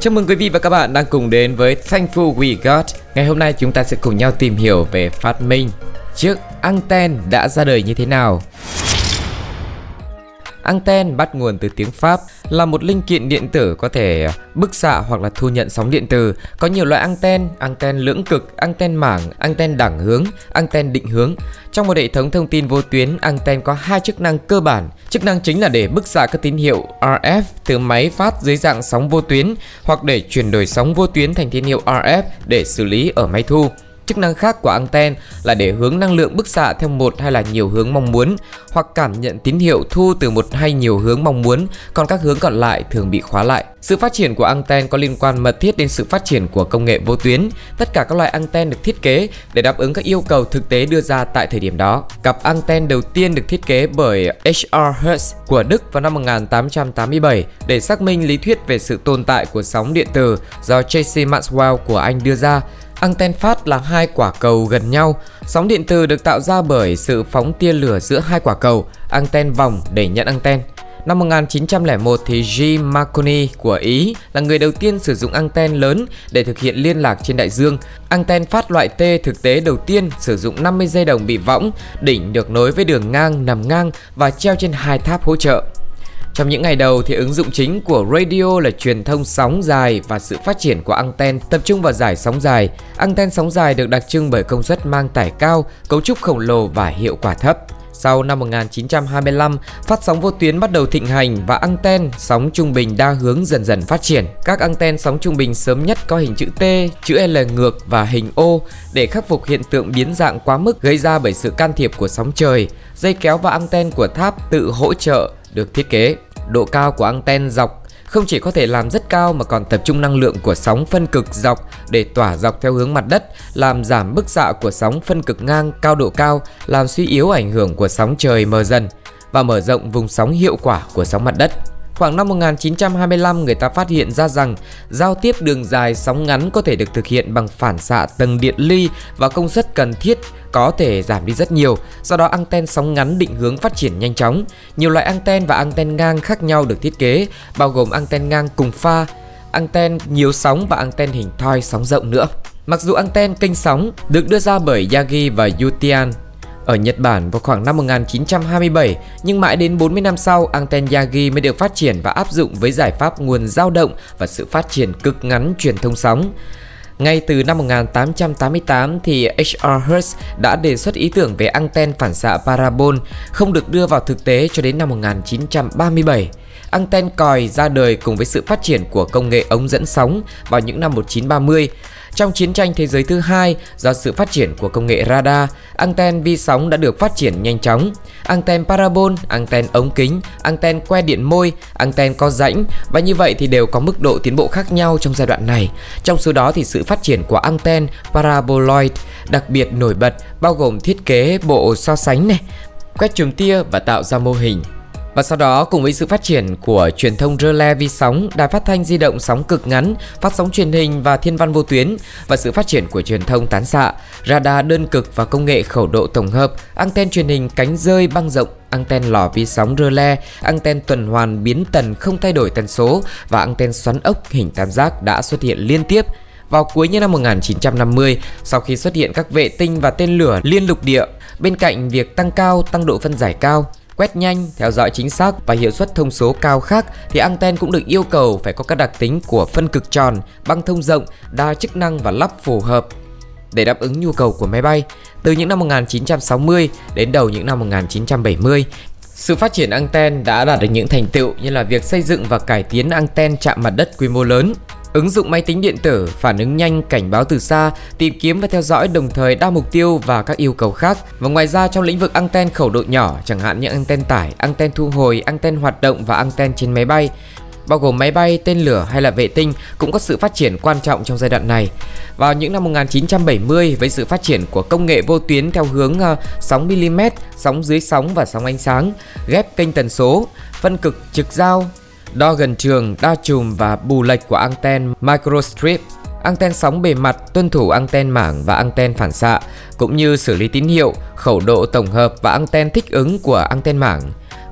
Chào mừng quý vị và các bạn đang cùng đến với Thankful We Got. Ngày hôm nay chúng ta sẽ cùng nhau tìm hiểu về phát minh chiếc anten đã ra đời như thế nào. Anten bắt nguồn từ tiếng Pháp là một linh kiện điện tử có thể bức xạ hoặc là thu nhận sóng điện từ. Có nhiều loại anten, anten lưỡng cực, anten mảng, anten đẳng hướng, anten định hướng. Trong một hệ thống thông tin vô tuyến, anten có hai chức năng cơ bản. Chức năng chính là để bức xạ các tín hiệu RF từ máy phát dưới dạng sóng vô tuyến hoặc để chuyển đổi sóng vô tuyến thành tín hiệu RF để xử lý ở máy thu. Chức năng khác của anten là để hướng năng lượng bức xạ theo một hay là nhiều hướng mong muốn hoặc cảm nhận tín hiệu thu từ một hay nhiều hướng mong muốn, còn các hướng còn lại thường bị khóa lại. Sự phát triển của anten có liên quan mật thiết đến sự phát triển của công nghệ vô tuyến. Tất cả các loại anten được thiết kế để đáp ứng các yêu cầu thực tế đưa ra tại thời điểm đó. Cặp anten đầu tiên được thiết kế bởi H.R. Hertz của Đức vào năm 1887 để xác minh lý thuyết về sự tồn tại của sóng điện tử do J.C. Maxwell của Anh đưa ra. Anten phát là hai quả cầu gần nhau. Sóng điện từ được tạo ra bởi sự phóng tia lửa giữa hai quả cầu, anten vòng để nhận anten. Năm 1901 thì G. Marconi của Ý là người đầu tiên sử dụng anten lớn để thực hiện liên lạc trên đại dương. Anten phát loại T thực tế đầu tiên sử dụng 50 dây đồng bị võng, đỉnh được nối với đường ngang nằm ngang và treo trên hai tháp hỗ trợ. Trong những ngày đầu thì ứng dụng chính của radio là truyền thông sóng dài và sự phát triển của anten tập trung vào giải sóng dài. Anten sóng dài được đặc trưng bởi công suất mang tải cao, cấu trúc khổng lồ và hiệu quả thấp. Sau năm 1925, phát sóng vô tuyến bắt đầu thịnh hành và anten sóng trung bình đa hướng dần dần phát triển. Các anten sóng trung bình sớm nhất có hình chữ T, chữ L ngược và hình O để khắc phục hiện tượng biến dạng quá mức gây ra bởi sự can thiệp của sóng trời. Dây kéo và anten của tháp tự hỗ trợ được thiết kế. Độ cao của anten dọc không chỉ có thể làm rất cao mà còn tập trung năng lượng của sóng phân cực dọc để tỏa dọc theo hướng mặt đất, làm giảm bức xạ của sóng phân cực ngang cao độ cao, làm suy yếu ảnh hưởng của sóng trời mờ dần và mở rộng vùng sóng hiệu quả của sóng mặt đất. Khoảng năm 1925, người ta phát hiện ra rằng giao tiếp đường dài sóng ngắn có thể được thực hiện bằng phản xạ tầng điện ly và công suất cần thiết có thể giảm đi rất nhiều. Do đó anten sóng ngắn định hướng phát triển nhanh chóng. Nhiều loại anten và anten ngang khác nhau được thiết kế, bao gồm anten ngang cùng pha, anten nhiều sóng và anten hình thoi sóng rộng nữa. Mặc dù anten kênh sóng được đưa ra bởi Yagi và Yutian ở Nhật Bản vào khoảng năm 1927, nhưng mãi đến 40 năm sau, anten Yagi mới được phát triển và áp dụng với giải pháp nguồn dao động và sự phát triển cực ngắn truyền thông sóng. Ngay từ năm 1888 thì H.R. Hertz đã đề xuất ý tưởng về anten phản xạ parabol không được đưa vào thực tế cho đến năm 1937. Anten còi ra đời cùng với sự phát triển của công nghệ ống dẫn sóng vào những năm 1930 trong chiến tranh thế giới thứ hai, do sự phát triển của công nghệ radar, anten vi sóng đã được phát triển nhanh chóng. Anten parabol, anten ống kính, anten que điện môi, anten có rãnh và như vậy thì đều có mức độ tiến bộ khác nhau trong giai đoạn này. Trong số đó thì sự phát triển của anten paraboloid đặc biệt nổi bật bao gồm thiết kế bộ so sánh này, quét chùm tia và tạo ra mô hình và sau đó cùng với sự phát triển của truyền thông rơ le vi sóng, đài phát thanh di động sóng cực ngắn, phát sóng truyền hình và thiên văn vô tuyến và sự phát triển của truyền thông tán xạ, radar đơn cực và công nghệ khẩu độ tổng hợp, anten truyền hình cánh rơi băng rộng anten lò vi sóng rơ le, anten tuần hoàn biến tần không thay đổi tần số và anten xoắn ốc hình tam giác đã xuất hiện liên tiếp vào cuối những năm 1950 sau khi xuất hiện các vệ tinh và tên lửa liên lục địa. Bên cạnh việc tăng cao, tăng độ phân giải cao, quét nhanh, theo dõi chính xác và hiệu suất thông số cao khác thì anten cũng được yêu cầu phải có các đặc tính của phân cực tròn, băng thông rộng, đa chức năng và lắp phù hợp để đáp ứng nhu cầu của máy bay. Từ những năm 1960 đến đầu những năm 1970, sự phát triển anten đã đạt được những thành tựu như là việc xây dựng và cải tiến anten chạm mặt đất quy mô lớn, Ứng dụng máy tính điện tử, phản ứng nhanh, cảnh báo từ xa, tìm kiếm và theo dõi đồng thời đa mục tiêu và các yêu cầu khác. Và ngoài ra trong lĩnh vực anten khẩu độ nhỏ, chẳng hạn như anten tải, anten thu hồi, anten hoạt động và anten trên máy bay, bao gồm máy bay, tên lửa hay là vệ tinh cũng có sự phát triển quan trọng trong giai đoạn này. Vào những năm 1970 với sự phát triển của công nghệ vô tuyến theo hướng ờ, sóng mm, sóng dưới sóng và sóng ánh sáng, ghép kênh tần số, phân cực trực giao, đo gần trường, đa chùm và bù lệch của anten microstrip. Anten sóng bề mặt tuân thủ anten mảng và anten phản xạ, cũng như xử lý tín hiệu, khẩu độ tổng hợp và anten thích ứng của anten mảng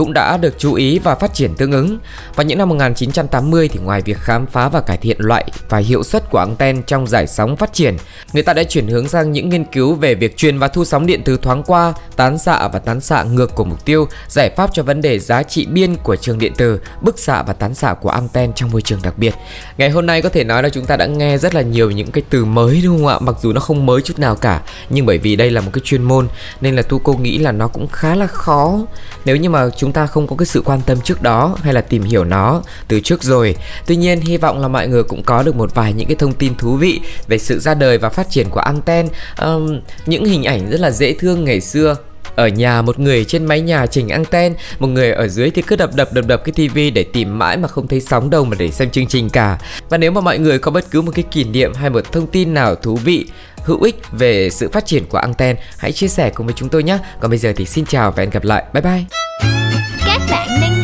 cũng đã được chú ý và phát triển tương ứng. Vào những năm 1980 thì ngoài việc khám phá và cải thiện loại và hiệu suất của anten trong giải sóng phát triển, người ta đã chuyển hướng sang những nghiên cứu về việc truyền và thu sóng điện từ thoáng qua, tán xạ và tán xạ ngược của mục tiêu, giải pháp cho vấn đề giá trị biên của trường điện từ, bức xạ và tán xạ của anten trong môi trường đặc biệt. Ngày hôm nay có thể nói là chúng ta đã nghe rất là nhiều những cái từ mới đúng không ạ? Mặc dù nó không mới chút nào cả, nhưng bởi vì đây là một cái chuyên môn nên là tu cô nghĩ là nó cũng khá là khó nếu như mà chúng ta không có cái sự quan tâm trước đó hay là tìm hiểu nó từ trước rồi. Tuy nhiên hy vọng là mọi người cũng có được một vài những cái thông tin thú vị về sự ra đời và phát triển của anten, um, những hình ảnh rất là dễ thương ngày xưa. Ở nhà một người trên mái nhà chỉnh anten một người ở dưới thì cứ đập đập đập đập cái tivi để tìm mãi mà không thấy sóng đâu mà để xem chương trình cả. Và nếu mà mọi người có bất cứ một cái kỷ niệm hay một thông tin nào thú vị hữu ích về sự phát triển của anten hãy chia sẻ cùng với chúng tôi nhé. Còn bây giờ thì xin chào và hẹn gặp lại. Bye bye. Bạn đang